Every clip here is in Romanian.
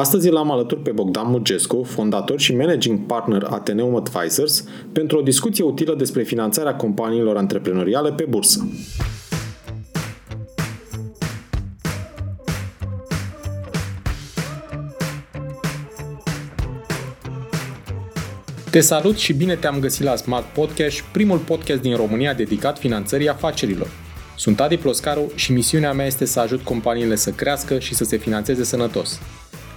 Astăzi l-am alături pe Bogdan Mugescu, fondator și managing partner Ateneum Advisors, pentru o discuție utilă despre finanțarea companiilor antreprenoriale pe bursă. Te salut și bine te-am găsit la Smart Podcast, primul podcast din România dedicat finanțării afacerilor. Sunt Adi Ploscaru și misiunea mea este să ajut companiile să crească și să se finanțeze sănătos.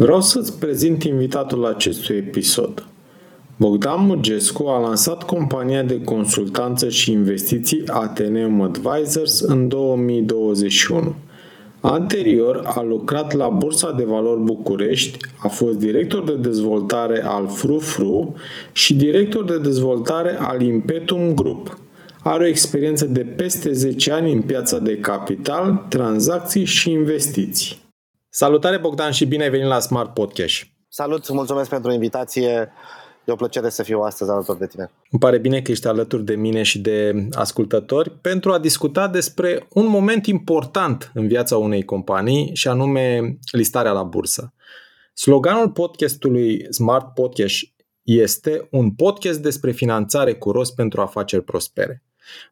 Vreau să-ți prezint invitatul acestui episod. Bogdan Mugescu a lansat compania de consultanță și investiții Ateneum Advisors în 2021. Anterior a lucrat la Bursa de Valori București, a fost director de dezvoltare al FruFru și director de dezvoltare al Impetum Group. Are o experiență de peste 10 ani în piața de capital, tranzacții și investiții. Salutare Bogdan și bine ai venit la Smart Podcast. Salut, mulțumesc pentru invitație. E o plăcere să fiu astăzi alături de tine. Îmi pare bine că ești alături de mine și de ascultători pentru a discuta despre un moment important în viața unei companii și anume listarea la bursă. Sloganul podcastului Smart Podcast este un podcast despre finanțare cu rost pentru afaceri prospere.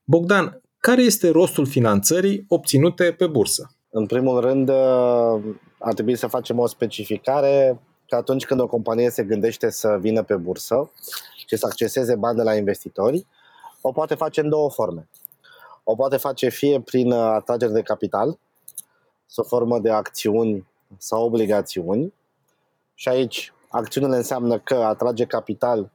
Bogdan, care este rostul finanțării obținute pe bursă? În primul rând, ar trebui să facem o specificare că atunci când o companie se gândește să vină pe bursă și să acceseze bani de la investitori, o poate face în două forme. O poate face fie prin atragere de capital, sub formă de acțiuni sau obligațiuni. Și aici acțiunile înseamnă că atrage capital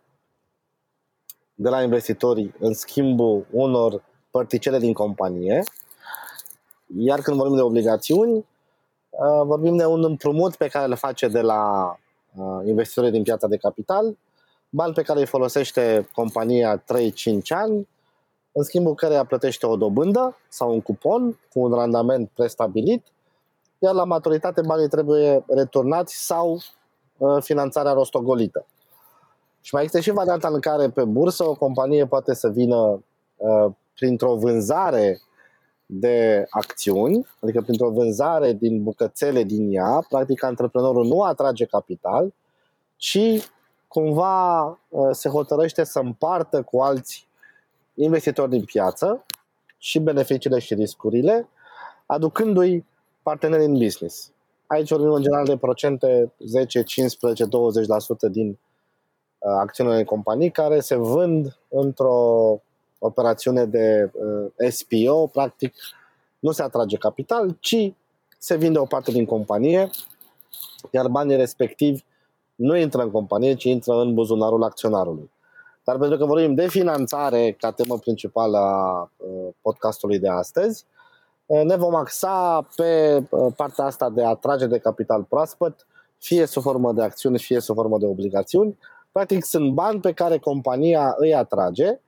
de la investitori în schimbul unor părticele din companie. Iar când vorbim de obligațiuni, Uh, vorbim de un împrumut pe care îl face de la uh, investitorii din piața de capital, bani pe care îi folosește compania 3-5 ani, în schimbul căreia plătește o dobândă sau un cupon cu un randament prestabilit, iar la maturitate banii trebuie returnați sau uh, finanțarea rostogolită. Și mai există și varianta în care pe bursă o companie poate să vină printr-o vânzare de acțiuni, adică printr-o vânzare din bucățele din ea, practic antreprenorul nu atrage capital, ci cumva uh, se hotărăște să împartă cu alți investitori din piață și beneficiile și riscurile, aducându-i parteneri în business. Aici vorbim în general de procente 10, 15, 20% din uh, acțiunile companii care se vând într-o operațiune de uh, SPO, practic nu se atrage capital, ci se vinde o parte din companie, iar banii respectivi nu intră în companie, ci intră în buzunarul acționarului. Dar pentru că vorbim de finanțare ca temă principală a uh, podcastului de astăzi, uh, ne vom axa pe uh, partea asta de atrage de capital proaspăt, fie sub formă de acțiuni, fie sub formă de obligațiuni. Practic sunt bani pe care compania îi atrage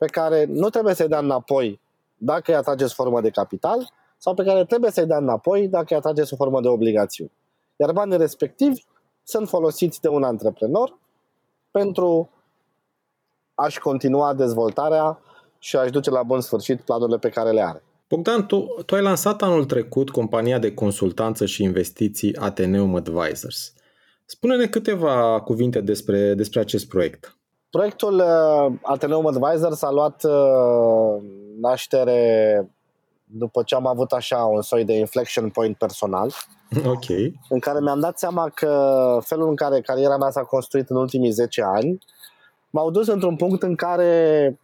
pe care nu trebuie să-i dea înapoi dacă îi atrageți formă de capital sau pe care trebuie să-i dea înapoi dacă îi atrageți o formă de obligațiuni. Iar banii respectivi sunt folosiți de un antreprenor pentru a-și continua dezvoltarea și a-și duce la bun sfârșit planurile pe care le are. Bogdan, tu, tu ai lansat anul trecut compania de consultanță și investiții Ateneum Advisors. Spune-ne câteva cuvinte despre, despre acest proiect. Proiectul uh, Ateneum Advisor s-a luat uh, naștere după ce am avut așa un soi de inflection point personal. Ok. În care mi-am dat seama că felul în care cariera mea s-a construit în ultimii 10 ani m-au dus într-un punct în care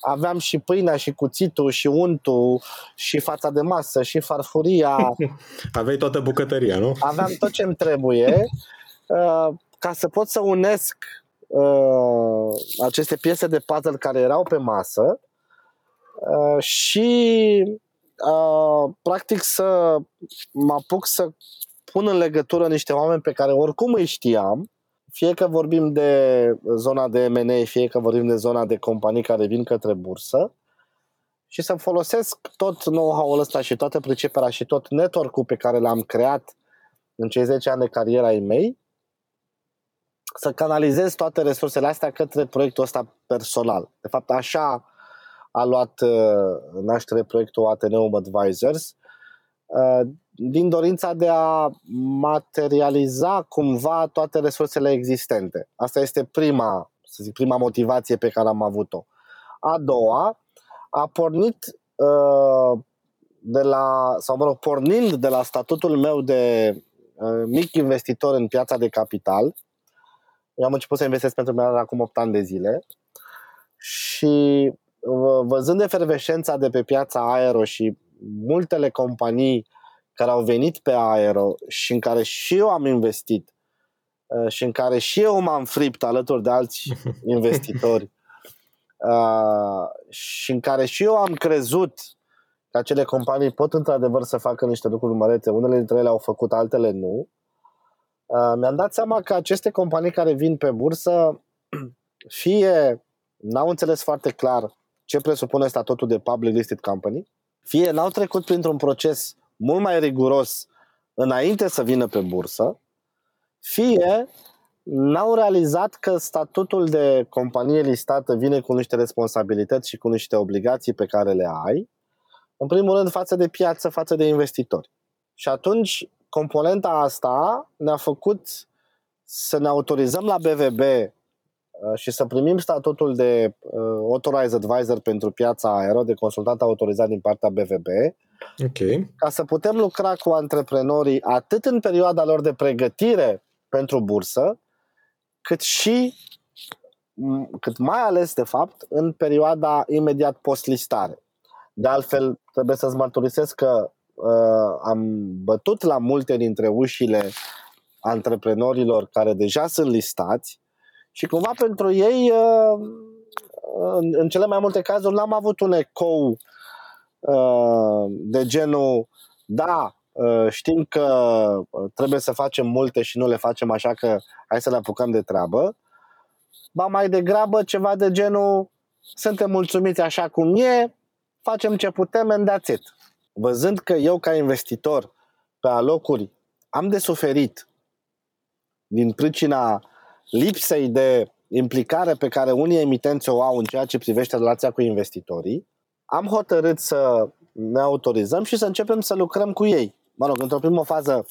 aveam și pâinea și cuțitul și untul și fața de masă și farfuria. Aveai toată bucătăria, nu? Aveam tot ce îmi trebuie uh, ca să pot să unesc uh, aceste piese de puzzle care erau pe masă uh, și uh, practic să mă apuc să pun în legătură niște oameni pe care oricum îi știam, fie că vorbim de zona de M&A, fie că vorbim de zona de companii care vin către bursă, și să folosesc tot know-how-ul ăsta și toată priceperea și tot network-ul pe care l-am creat în cei 10 ani de cariera ai mei, să canalizez toate resursele astea către proiectul ăsta personal. De fapt, așa a luat uh, naștere proiectul Ateneum Advisors, uh, din dorința de a materializa cumva toate resursele existente. Asta este prima, să zic, prima motivație pe care am avut-o. A doua, a pornit uh, de la, sau mă rog, pornind de la statutul meu de uh, mic investitor în piața de capital, eu am început să investesc pentru mine acum 8 ani de zile. Și văzând efervescența de pe piața aero și multele companii care au venit pe aero și în care și eu am investit uh, și în care și eu m-am fript alături de alți investitori uh, și în care și eu am crezut că acele companii pot într-adevăr să facă niște lucruri mărețe, unele dintre ele au făcut, altele nu, uh, mi-am dat seama că aceste companii care vin pe bursă fie n-au înțeles foarte clar ce presupune statutul de public listed company, fie n-au trecut printr-un proces mult mai riguros înainte să vină pe bursă, fie n-au realizat că statutul de companie listată vine cu niște responsabilități și cu niște obligații pe care le ai, în primul rând față de piață, față de investitori. Și atunci, componenta asta ne-a făcut să ne autorizăm la BVB uh, și să primim statutul de uh, Authorized Advisor pentru piața aero, de consultant autorizat din partea BVB, okay. ca să putem lucra cu antreprenorii atât în perioada lor de pregătire pentru bursă, cât și, cât mai ales, de fapt, în perioada imediat post-listare. De altfel, trebuie să-ți mărturisesc că uh, am bătut la multe dintre ușile antreprenorilor care deja sunt listați și cumva pentru ei, uh, în, în cele mai multe cazuri, n-am avut un ecou uh, de genul da, Uh, știm că uh, trebuie să facem multe și nu le facem așa că hai să le apucăm de treabă, ba mai degrabă ceva de genul suntem mulțumiți așa cum e, facem ce putem and that's it. Văzând că eu ca investitor pe alocuri am de suferit din pricina lipsei de implicare pe care unii emitenți o au în ceea ce privește relația cu investitorii, am hotărât să ne autorizăm și să începem să lucrăm cu ei. Mă rog, într-o primă fază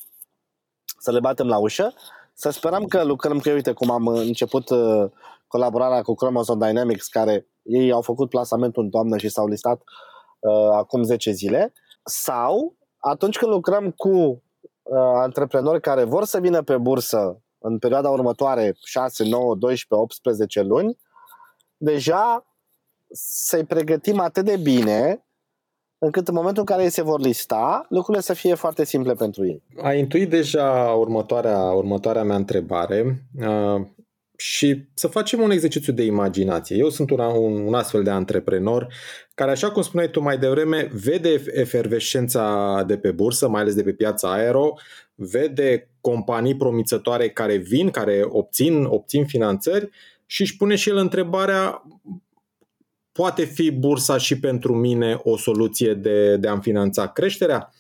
să le batem la ușă, să sperăm că lucrăm cu ei, uite cum am început uh, colaborarea cu Chromosome Dynamics, care ei au făcut plasamentul în toamnă și s-au listat uh, acum 10 zile, sau atunci când lucrăm cu uh, antreprenori care vor să vină pe bursă în perioada următoare 6, 9, 12, 18 luni, deja să-i pregătim atât de bine încât în momentul în care ei se vor lista, lucrurile să fie foarte simple pentru ei. Ai intuit deja următoarea, următoarea mea întrebare uh, și să facem un exercițiu de imaginație. Eu sunt un, un, un astfel de antreprenor care, așa cum spuneai tu mai devreme, vede efervescența de pe bursă, mai ales de pe piața aero, vede companii promițătoare care vin, care obțin, obțin finanțări și își pune și el întrebarea poate fi bursa și pentru mine o soluție de, de a-mi finanța creșterea?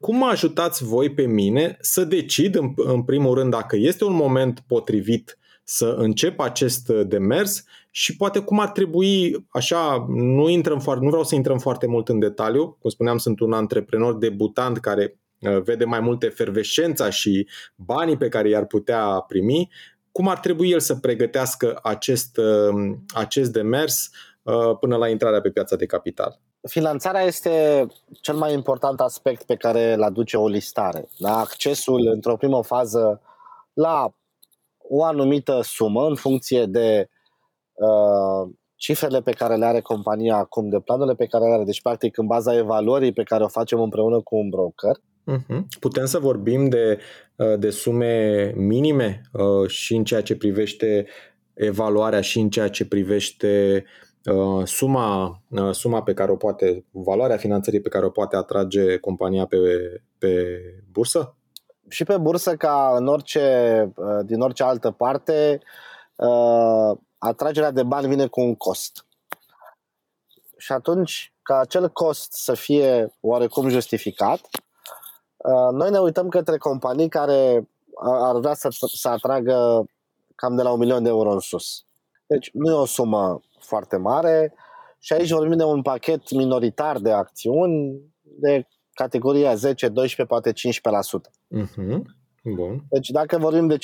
Cum mă ajutați voi pe mine să decid, în, în primul rând, dacă este un moment potrivit să încep acest demers și poate cum ar trebui, așa, nu, intrăm foarte, nu vreau să intrăm foarte mult în detaliu, cum spuneam, sunt un antreprenor debutant care uh, vede mai multe efervescența și banii pe care i-ar putea primi, cum ar trebui el să pregătească acest, uh, acest demers Uh, până la intrarea pe piața de capital. Finanțarea este cel mai important aspect pe care îl aduce o listare. Da? Accesul într-o primă fază la o anumită sumă în funcție de uh, cifrele pe care le are compania acum, de planurile pe care le are, deci practic în baza evaluării pe care o facem împreună cu un broker. Uh-huh. Putem să vorbim de, uh, de sume minime uh, și în ceea ce privește evaluarea și în ceea ce privește uh, suma, uh, suma pe care o poate, valoarea finanțării pe care o poate atrage compania pe, pe bursă? Și pe bursă, ca în orice, din orice altă parte, atragerea de bani vine cu un cost. Și atunci, ca acel cost să fie oarecum justificat, noi ne uităm către companii care ar vrea să, să atragă cam de la un milion de euro în sus. Deci nu e o sumă foarte mare și aici vorbim de un pachet minoritar de acțiuni de categoria 10, 12, poate 15%. Uh-huh. Bun. Deci dacă vorbim de 15%,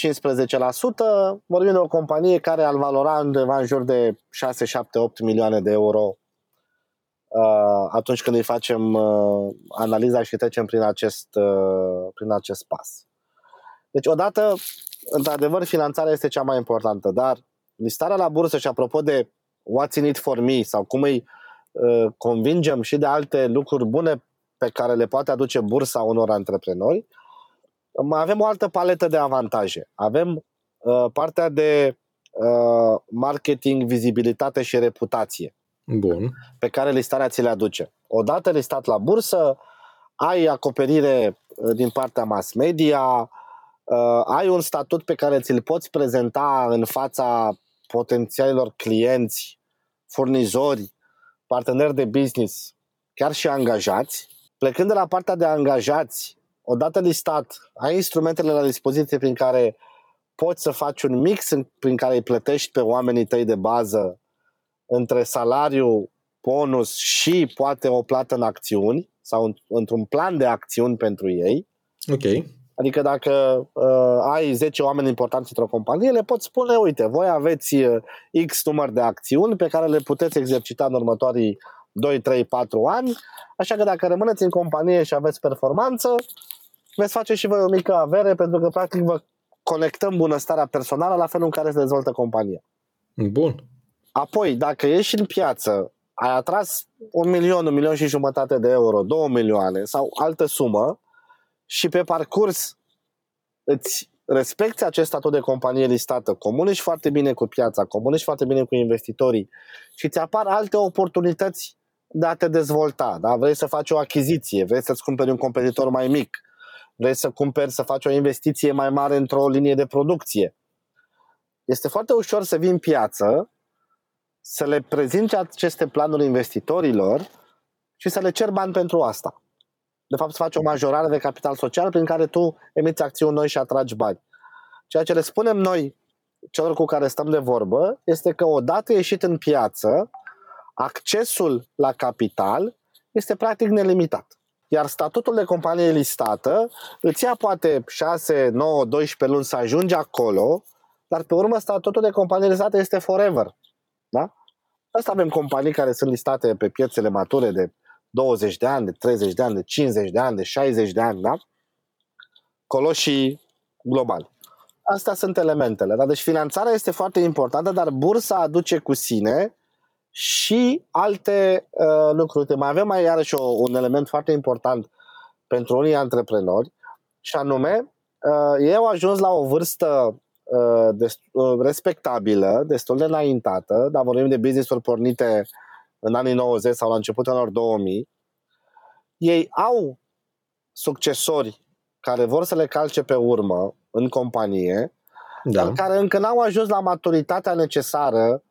vorbim de o companie care ar valora undeva în jur de 6, 7, 8 milioane de euro uh, atunci când îi facem uh, analiza și trecem prin acest, uh, prin acest pas. Deci odată, într-adevăr, finanțarea este cea mai importantă, dar listarea la bursă și apropo de what's in it for me sau cum îi uh, convingem și de alte lucruri bune pe care le poate aduce bursa unor antreprenori, mai avem o altă paletă de avantaje. Avem uh, partea de uh, marketing, vizibilitate și reputație. Bun. Pe care listarea ți le aduce. Odată listat la bursă, ai acoperire uh, din partea mass media, uh, ai un statut pe care ți-l poți prezenta în fața potențialilor clienți, furnizori, parteneri de business, chiar și angajați. Plecând de la partea de angajați, odată listat, ai instrumentele la dispoziție prin care poți să faci un mix prin care îi plătești pe oamenii tăi de bază între salariu, bonus și poate o plată în acțiuni sau într-un plan de acțiuni pentru ei. Ok. Adică dacă uh, ai 10 oameni importanți într-o companie, le poți spune, uite, voi aveți uh, X număr de acțiuni pe care le puteți exercita în următorii 2, 3, 4 ani, așa că dacă rămâneți în companie și aveți performanță, veți face și voi o mică avere pentru că practic vă conectăm bunăstarea personală la felul în care se dezvoltă compania. Bun. Apoi, dacă ești în piață, ai atras un milion, un milion și jumătate de euro, două milioane sau altă sumă, și pe parcurs îți respecti acest statut de companie listată, comunici foarte bine cu piața, comunici foarte bine cu investitorii și îți apar alte oportunități de a te dezvolta. Da? Vrei să faci o achiziție, vrei să-ți cumperi un competitor mai mic, vrei să cumperi, să faci o investiție mai mare într-o linie de producție. Este foarte ușor să vii în piață, să le prezinți aceste planuri investitorilor și să le cer bani pentru asta de fapt să faci o majorare de capital social prin care tu emiți acțiuni noi și atragi bani. Ceea ce le spunem noi celor cu care stăm de vorbă este că odată ieșit în piață, accesul la capital este practic nelimitat. Iar statutul de companie listată îți ia poate 6, 9, 12 luni să ajungi acolo, dar pe urmă statutul de companie listată este forever. Da? Asta avem companii care sunt listate pe piețele mature de 20 de ani, de 30 de ani, de 50 de ani, de 60 de ani, da? Coloșii globali. Astea sunt elementele. Da? Deci finanțarea este foarte importantă, dar bursa aduce cu sine și alte uh, lucruri. Mai avem mai iarăși o, un element foarte important pentru unii antreprenori și anume, uh, ei au ajuns la o vârstă uh, dest- uh, respectabilă, destul de înaintată, dar vorbim de business-uri pornite în anii 90 sau la începutul anilor 2000, ei au succesori care vor să le calce pe urmă în companie, da. dar care încă n-au ajuns la maturitatea necesară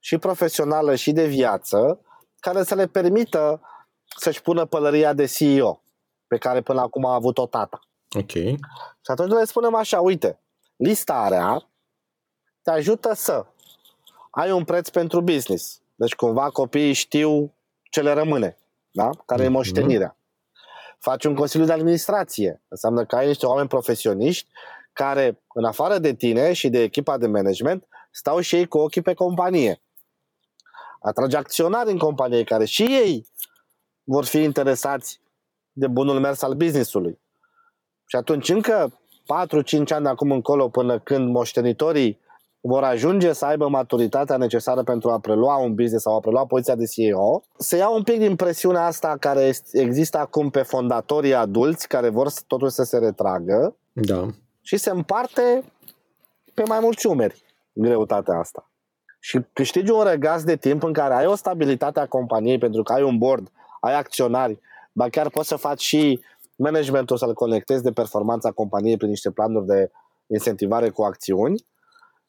și profesională și de viață, care să le permită să-și pună pălăria de CEO, pe care până acum a avut-o tata. Ok. Și atunci le spunem așa, uite, listarea te ajută să ai un preț pentru business, deci cumva copiii știu ce le rămâne, da? care mm-hmm. e mhm. moștenirea. Faci un consiliu de administrație. Înseamnă că ai niște oameni profesioniști care, în afară de tine și de echipa de management, stau și ei cu ochii pe companie. Atragi acționari în companie care și ei vor fi interesați de bunul mers al businessului. Și atunci încă 4-5 ani de acum încolo până când moștenitorii vor ajunge să aibă maturitatea necesară pentru a prelua un business sau a prelua poziția de CEO, să ia un pic din presiunea asta care există acum pe fondatorii adulți care vor totuși să se retragă da. și se împarte pe mai mulți umeri greutatea asta. Și câștigi un regaz de timp în care ai o stabilitate a companiei pentru că ai un board, ai acționari, ba chiar poți să faci și managementul să-l conectezi de performanța companiei prin niște planuri de incentivare cu acțiuni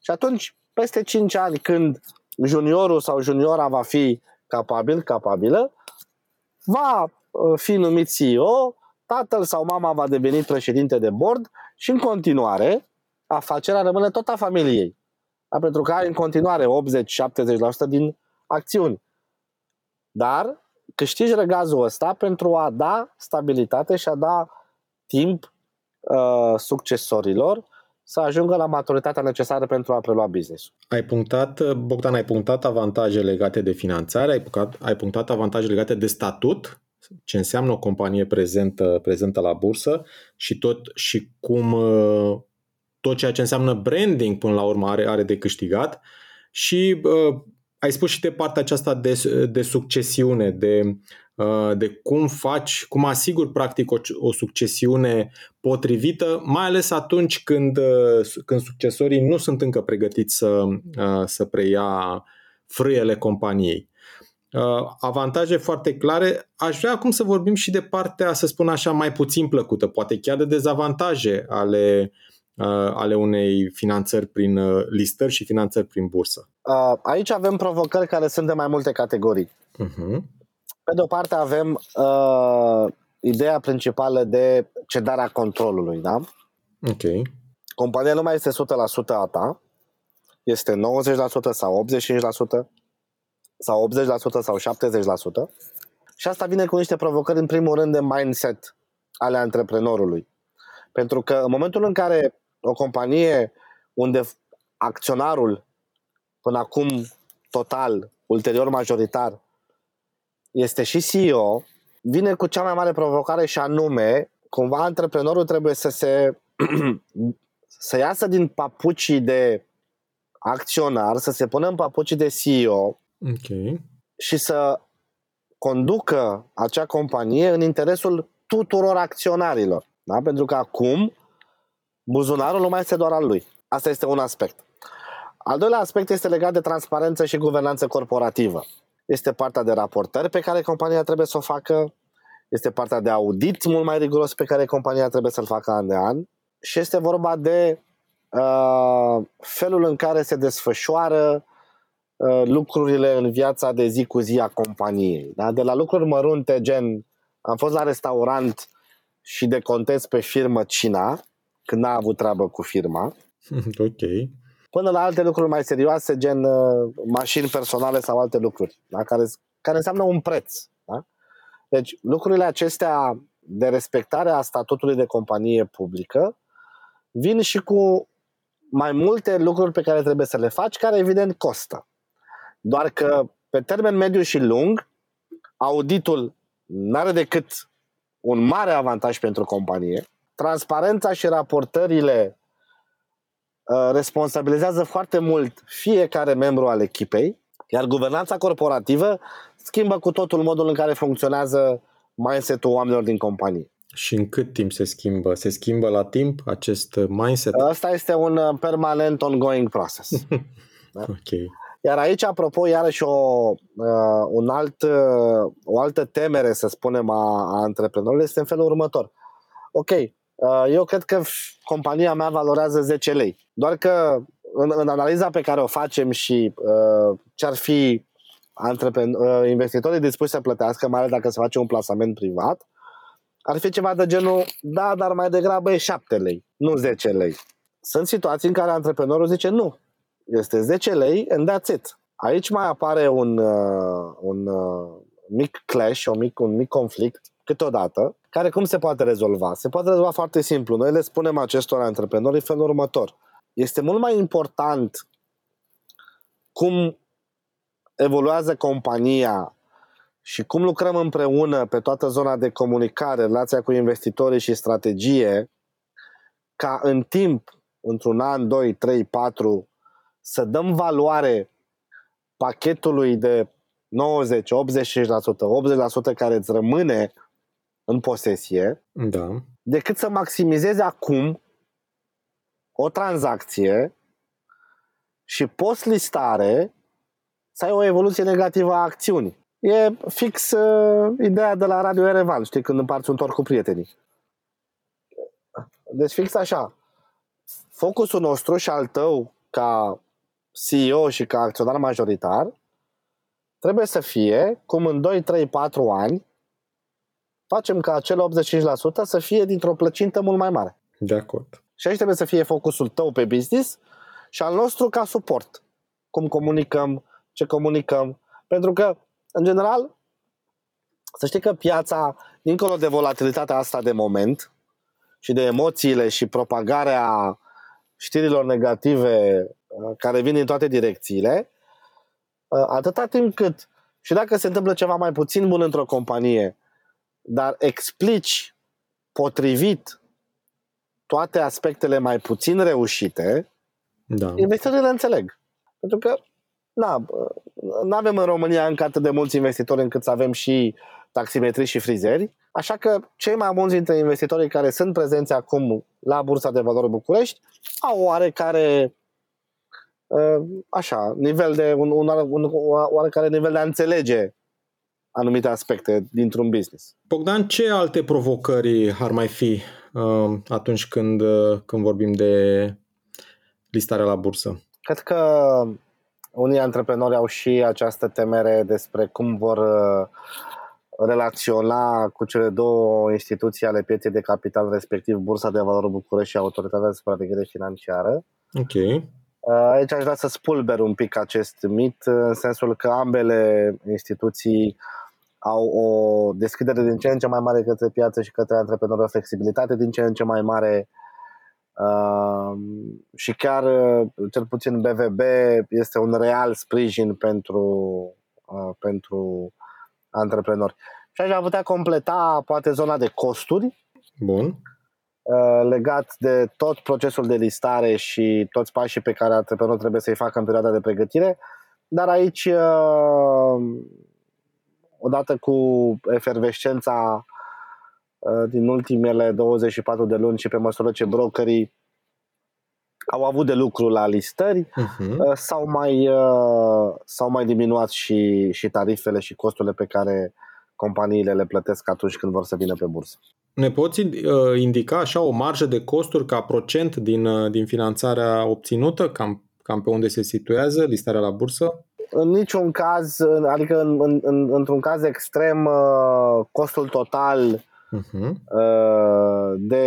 și atunci, peste 5 ani, când juniorul sau juniora va fi capabil, capabilă, va uh, fi numit CEO, tatăl sau mama va deveni președinte de board și în continuare afacerea rămâne tot a familiei. Da? Pentru că ai în continuare 80-70% din acțiuni. Dar câștigi regazul ăsta pentru a da stabilitate și a da timp uh, succesorilor să ajungă la maturitatea necesară pentru a prelua business. Ai punctat, Bogdan, ai punctat avantaje legate de finanțare, ai punctat, ai punctat avantaje legate de statut, ce înseamnă o companie prezentă, prezentă la bursă și tot și cum uh, tot ceea ce înseamnă branding până la urmă are, are de câștigat și uh, ai spus și de partea aceasta de, de succesiune, de, uh, de cum faci, cum asiguri practic o, o succesiune potrivită, mai ales atunci când, uh, când succesorii nu sunt încă pregătiți să, uh, să preia frâiele companiei. Avantaje foarte clare. Aș vrea acum să vorbim și de partea, să spun așa, mai puțin plăcută, poate chiar de dezavantaje ale ale unei finanțări prin listări și finanțări prin bursă. Aici avem provocări care sunt de mai multe categorii. Uh-huh. Pe de o parte avem uh, ideea principală de cedarea controlului, da? Ok. Compania nu mai este 100% a ta, este 90% sau 85% sau 80% sau 70%. Și asta vine cu niște provocări, în primul rând, de mindset ale antreprenorului. Pentru că în momentul în care o companie unde acționarul până acum total, ulterior majoritar, este și CEO, vine cu cea mai mare provocare și anume, cumva antreprenorul trebuie să se să iasă din papucii de acționar, să se pună în papucii de CEO okay. și să conducă acea companie în interesul tuturor acționarilor. Da? Pentru că acum buzunarul nu mai este doar al lui. Asta este un aspect. Al doilea aspect este legat de transparență și guvernanță corporativă. Este partea de raportări pe care compania trebuie să o facă, este partea de audit mult mai riguros pe care compania trebuie să-l facă an de an și este vorba de uh, felul în care se desfășoară uh, lucrurile în viața de zi cu zi a companiei. Da? De la lucruri mărunte, gen am fost la restaurant și decontez pe firmă Cina, când n-a avut treabă cu firma. Ok până la alte lucruri mai serioase, gen uh, mașini personale sau alte lucruri, da? care, care înseamnă un preț. Da? Deci lucrurile acestea de respectare a statutului de companie publică vin și cu mai multe lucruri pe care trebuie să le faci, care evident costă. Doar că pe termen mediu și lung, auditul nu are decât un mare avantaj pentru companie. Transparența și raportările Uh, responsabilizează foarte mult fiecare membru al echipei, iar guvernanța corporativă schimbă cu totul modul în care funcționează mindset-ul oamenilor din companie. Și în cât timp se schimbă? Se schimbă la timp acest mindset? Asta este un uh, permanent ongoing process. da? Ok. Iar aici, apropo, iarăși o, uh, un alt, uh, o altă temere, să spunem, a, a antreprenorului este în felul următor. Ok, Uh, eu cred că compania mea valorează 10 lei. Doar că în, în analiza pe care o facem și uh, ce ar fi antrepren- uh, investitorii dispuși să plătească, mai ales dacă se face un plasament privat, ar fi ceva de genul, da, dar mai degrabă e 7 lei, nu 10 lei. Sunt situații în care antreprenorul zice nu, este 10 lei and that's it. Aici mai apare un, uh, un uh, mic clash, un mic, un mic conflict câteodată, care cum se poate rezolva? Se poate rezolva foarte simplu. Noi le spunem acestor antreprenori în felul următor. Este mult mai important cum evoluează compania și cum lucrăm împreună pe toată zona de comunicare, relația cu investitorii și strategie, ca în timp, într-un an, 2, 3, 4, să dăm valoare pachetului de 90, 85%, 80% care îți rămâne în posesie, da. decât să maximizezi acum o tranzacție și post-listare să ai o evoluție negativă a acțiunii. E fix uh, ideea de la Radio Erevan, știi, când împarți un tort cu prietenii. Deci fix așa. Focusul nostru și al tău ca CEO și ca acționar majoritar trebuie să fie cum în 2, 3, 4 ani facem ca acel 85% să fie dintr-o plăcintă mult mai mare. De acord. Și aici trebuie să fie focusul tău pe business și al nostru ca suport. Cum comunicăm, ce comunicăm. Pentru că, în general, să știi că piața, dincolo de volatilitatea asta de moment și de emoțiile și propagarea știrilor negative uh, care vin din toate direcțiile, uh, atâta timp cât și dacă se întâmplă ceva mai puțin bun într-o companie, dar explici potrivit toate aspectele mai puțin reușite, Da. investitorii le înțeleg. Pentru că na, nu avem în România încă atât de mulți investitori încât să avem și taximetri și frizeri, așa că cei mai mulți dintre investitorii care sunt prezenți acum la Bursa de Valori București au oarecare uh, așa, nivel de, un, un, un oarecare nivel de a înțelege anumite aspecte dintr-un business. Bogdan, ce alte provocări ar mai fi uh, atunci când, uh, când vorbim de listarea la bursă? Cred că unii antreprenori au și această temere despre cum vor uh, relaționa cu cele două instituții ale pieței de capital, respectiv Bursa de Valori București și Autoritatea de Supraveghere Financiară. Ok. Uh, Aici aș vrea să spulber un pic acest mit, în sensul că ambele instituții au o deschidere din ce în ce mai mare către piață și către antreprenori, o flexibilitate din ce în ce mai mare uh, și chiar, uh, cel puțin BVB, este un real sprijin pentru, uh, pentru antreprenori. Și aș putea completa poate zona de costuri, Bun. Uh, legat de tot procesul de listare și toți pașii pe care antreprenorul trebuie să-i facă în perioada de pregătire. Dar aici, uh, odată cu efervescența uh, din ultimele 24 de luni și pe măsură ce brokerii au avut de lucru la listări, Uh-huh. s-au mai, s-au mai diminuat și, și tarifele și costurile pe care companiile le plătesc atunci când vor să vină pe bursă. Ne poți uh, indica așa o marjă de costuri ca procent din, uh, din finanțarea obținută, cam, cam pe unde se situează listarea la bursă? În niciun caz, adică în, în, în, într-un caz extrem, uh, costul total Uh-huh. uh, de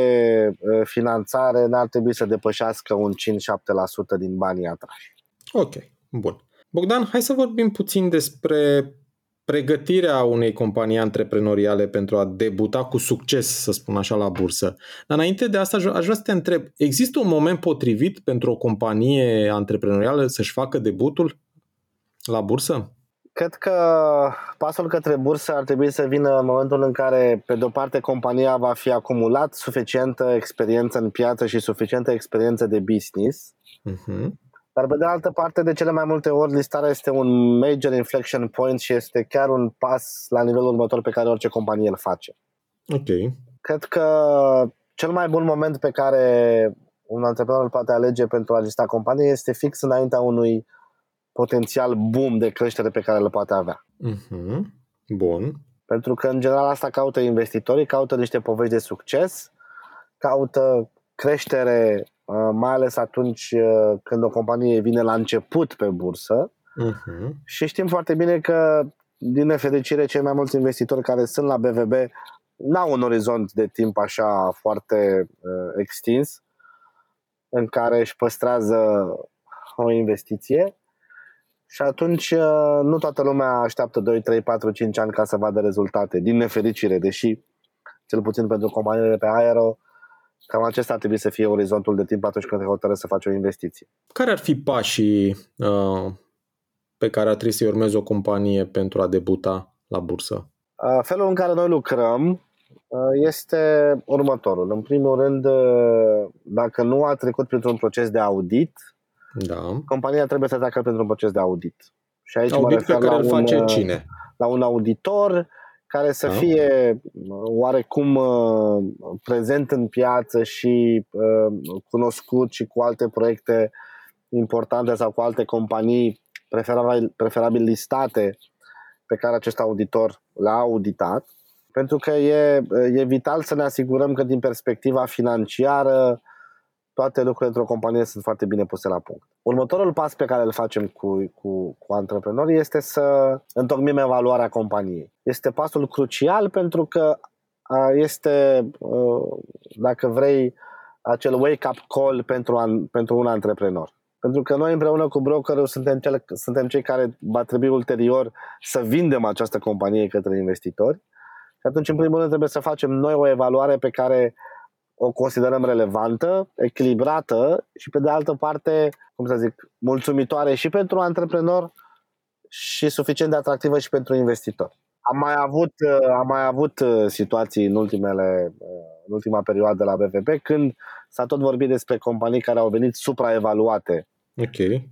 uh, finanțare n-ar trebui să depășească un 5-7% din banii atrași. Ok, bun. Bogdan, hai să vorbim puțin despre pregătirea unei companii antreprenoriale pentru a debuta cu succes, să spun așa, la bursă. Dar înainte de asta, aș vrea să te întreb, există un moment potrivit pentru o companie antreprenorială să-și facă debutul la bursă? Cred că pasul către bursă ar trebui să vină în momentul în care, pe de-o parte, compania va fi acumulat suficientă experiență în piață și suficientă experiență de business, Uh-huh. Dar pe de altă parte, de cele mai multe ori, listarea este un major inflection point și este chiar un pas la nivelul următor pe care orice companie îl face. Ok. Cred că cel mai bun moment pe care un antreprenor îl poate alege pentru a lista companie este fix înaintea unui potențial boom de creștere pe care îl poate avea. Uh-huh. Bun. Pentru că, în general, asta caută investitorii, caută niște povești de succes, caută creștere, uh, mai ales atunci uh, când o companie vine la început pe bursă. Uh-huh. Și știm foarte bine că, din nefericire, cei mai mulți investitori care sunt la BVB n-au un orizont de timp așa foarte uh, extins în care își păstrează o investiție și atunci uh, nu toată lumea așteaptă 2, 3, 4, 5 ani ca să vadă rezultate, din nefericire, deși cel puțin pentru companiile pe aero, cam acesta ar trebui să fie orizontul de timp atunci când te hotărăști să faci o investiție. Care ar fi pașii uh, pe care ar trebui să-i urmeze o companie pentru a debuta la bursă? Uh, felul în care noi lucrăm uh, este următorul. În primul rând, uh, dacă nu a trecut printr-un proces de audit, Da. compania trebuie să treacă printr-un proces de audit. Și aici mă Audit pe refer care la îl un, face uh, cine? la un auditor care să Da. fie uh, oarecum uh, prezent în piață și uh, cunoscut și cu alte proiecte importante sau cu alte companii preferabil, preferabil listate pe care acest auditor le-a auditat, pentru că e, e vital să ne asigurăm că din perspectiva financiară toate lucrurile într-o companie sunt foarte bine puse la punct. Următorul pas pe care îl facem cu, cu, cu antreprenorii este să întocmim evaluarea companiei. Este pasul crucial pentru că este, dacă vrei, acel wake-up call pentru, an, pentru un antreprenor. Pentru că noi împreună cu brokerul suntem, cele, suntem cei care va trebui ulterior să vindem această companie către investitori. Și atunci, în primul rând, trebuie să facem noi o evaluare pe care o considerăm relevantă, echilibrată și, pe de altă parte, cum să zic, mulțumitoare și pentru antreprenor și suficient de atractivă și pentru investitor. Am mai avut, am mai avut situații în, ultimele, în ultima perioadă la BVP când s-a tot vorbit despre companii care au venit supraevaluate okay.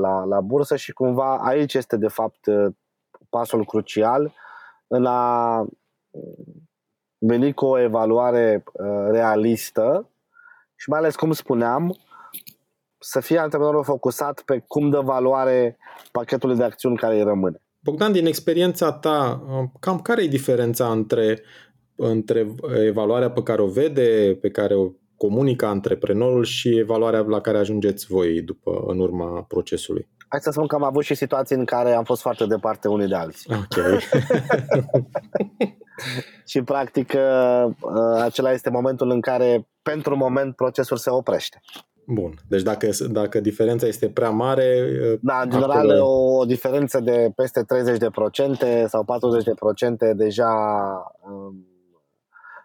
la, la bursă și cumva aici este de fapt pasul crucial în a veni cu o evaluare uh, realistă și mai ales, cum spuneam, să fie antreprenorul focusat pe cum dă valoare pachetului de acțiuni care îi rămâne. Bogdan, din experiența ta, uh, cam care e diferența între, între evaluarea pe care o vede, pe care o comunică antreprenorul și evaluarea la care ajungeți voi după, în urma procesului? Hai să spun că am avut și situații în care am fost foarte departe unii de alții. Ok. și practic uh, uh, acela este momentul în care pentru moment procesul se oprește. Bun. Deci dacă, dacă diferența este prea mare... Uh, da, în general acolo... o, o diferență de peste 30% sau 40% deja um,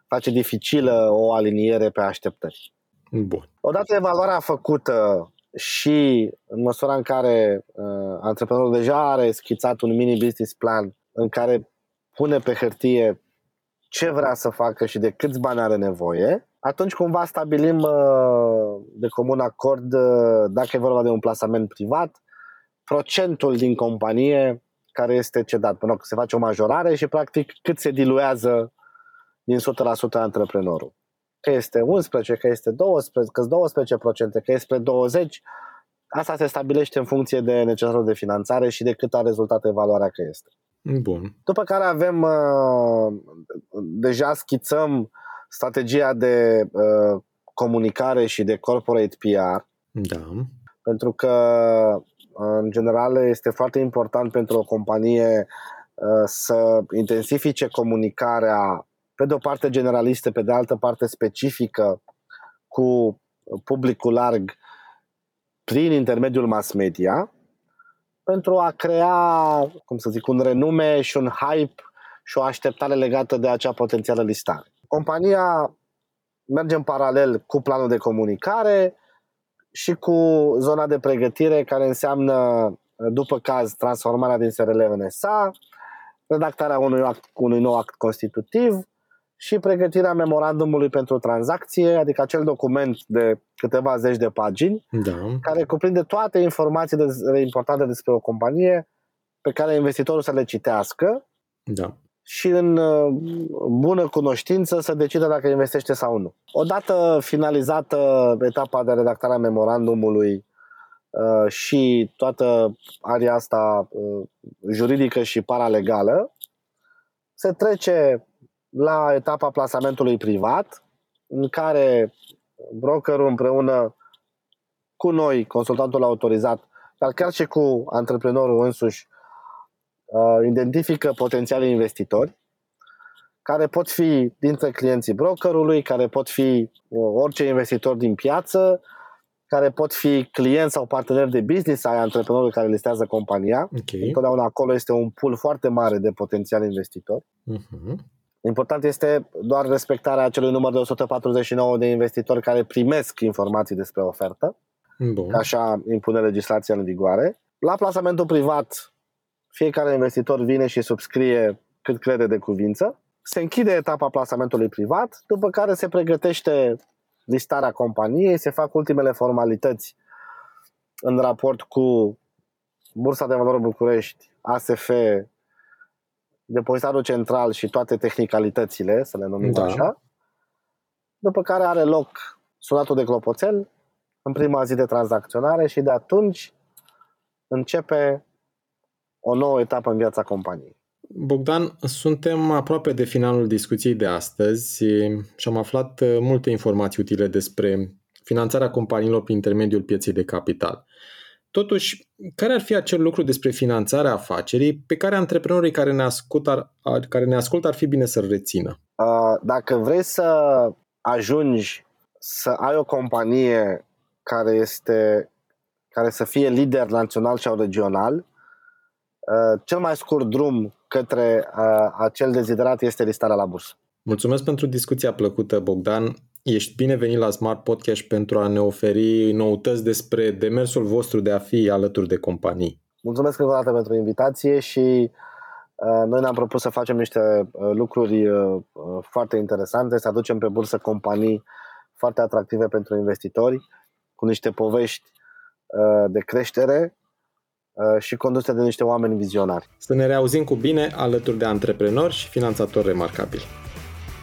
face dificilă o aliniere pe așteptări. Bun. Odată evaluarea făcută și în măsura în care uh, antreprenorul deja are schițat un mini business plan în care pune pe hârtie ce vrea să facă și de câți bani are nevoie, atunci cumva stabilim uh, de comun acord, uh, dacă e vorba de un plasament privat, procentul din companie care este cedat. Până că se face o majorare și practic cât se diluează din 100% antreprenorul. Că este 11, că este 12, că 12%, că este 20%, asta se stabilește în funcție de necesarul de finanțare și de cât a rezultat evaluarea că este. Bun. După care avem, uh, deja schițăm strategia de uh, comunicare și de corporate PR. Da. Pentru că, în general, este foarte important pentru o companie uh, să intensifice comunicarea, pe de o parte generalistă, pe de altă parte specifică, cu publicul larg prin intermediul mass media pentru a crea, cum să zic, un renume și un hype și o așteptare legată de acea potențială listare. Compania merge în paralel cu planul de comunicare și cu zona de pregătire care înseamnă, după caz, transformarea din SRL în SA, redactarea unui, act, unui nou act constitutiv și pregătirea memorandumului pentru tranzacție, adică acel document de câteva zeci de pagini, da. care cuprinde toate informațiile importante despre o companie pe care investitorul să le citească da. și în uh, bună cunoștință să decide dacă investește sau nu. Odată finalizată etapa de redactare a memorandumului uh, și toată aria asta uh, juridică și paralegală, se trece la etapa plasamentului privat, în care brokerul împreună cu noi, consultantul autorizat, dar chiar și cu antreprenorul însuși, uh, identifică potențiali investitori care pot fi dintre clienții brokerului, care pot fi uh, orice investitor din piață, care pot fi clienți sau parteneri de business ai antreprenorului care listează compania. Okay. Întotdeauna acolo este un pool foarte mare de potențiali investitori. Uh-huh. Important este doar respectarea acelui număr de 149 de investitori care primesc informații despre ofertă. Bun. Așa impune legislația în vigoare. La plasamentul privat, fiecare investitor vine și subscrie cât crede de cuvință. Se închide etapa plasamentului privat, după care se pregătește listarea companiei, se fac ultimele formalități în raport cu Bursa de Valori București, ASF, depozitarul central și toate tehnicalitățile, să le numim da. așa, după care are loc sunatul de clopoțel în prima zi de tranzacționare și de atunci începe o nouă etapă în viața companiei. Bogdan, suntem aproape de finalul discuției de astăzi și am aflat uh, multe informații utile despre finanțarea companiilor prin intermediul pieței de capital. Totuși, care ar fi acel lucru despre finanțarea afacerii pe care antreprenorii care ne ascultă ar, care ne ascultă ar fi bine să-l rețină? Uh, dacă vrei să ajungi să ai o companie care este care să fie lider național sau regional, uh, cel mai scurt drum către uh, acel deziderat este listarea la bursă. Mulțumesc pentru discuția plăcută, Bogdan. Ești binevenit la Smart Podcast pentru a ne oferi noutăți despre demersul vostru de a fi alături de companii. Mulțumesc încă o dată pentru invitație și uh, noi ne-am propus să facem niște uh, lucruri uh, foarte interesante, să aducem pe bursă companii foarte atractive pentru investitori, cu niște povești de creștere și conduse de niște oameni vizionari. Să ne reauzim cu bine alături de antreprenori și finanțatori remarcabili.